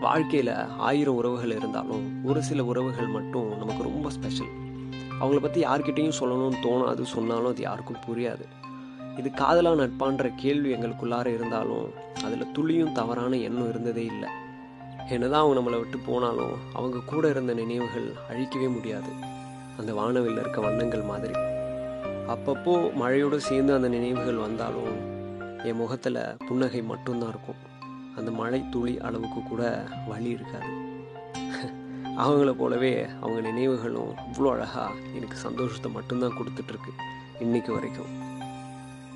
வாழ்க்கையில் ஆயிரம் உறவுகள் இருந்தாலும் ஒரு சில உறவுகள் மட்டும் நமக்கு ரொம்ப ஸ்பெஷல் அவங்கள பற்றி யார்கிட்டையும் சொல்லணும்னு தோணும் அது சொன்னாலும் அது யாருக்கும் புரியாது. இது காதலா நட்பான்ற கேள்வி எங்களுக்குள்ளார இருந்தாலும் அதில் துளியும் தவறான எண்ணம் இருந்ததே இல்லை. என்னதான் அவங்க நம்மளை விட்டு போனாலும் அவங்க கூட இருந்த நினைவுகள் அழிக்கவே முடியாது. அந்த வானவில் இருக்க வண்ணங்கள் மாதிரி. அப்பப்போ மழையோடு சேர்ந்து அந்த நினைவுகள் வந்தாலும் என் முகத்தில் புன்னகை மட்டும்தான் இருக்கும். அந்த மழை துளி அளவுக்கு கூட வழி இருக்காது. அவங்கள போலவே அவங்க நினைவுகளும் அவ்வளோ அழகாக எனக்கு சந்தோஷத்தை மட்டும்தான் கொடுத்துட்ருக்கு இன்னைக்கு வரைக்கும்.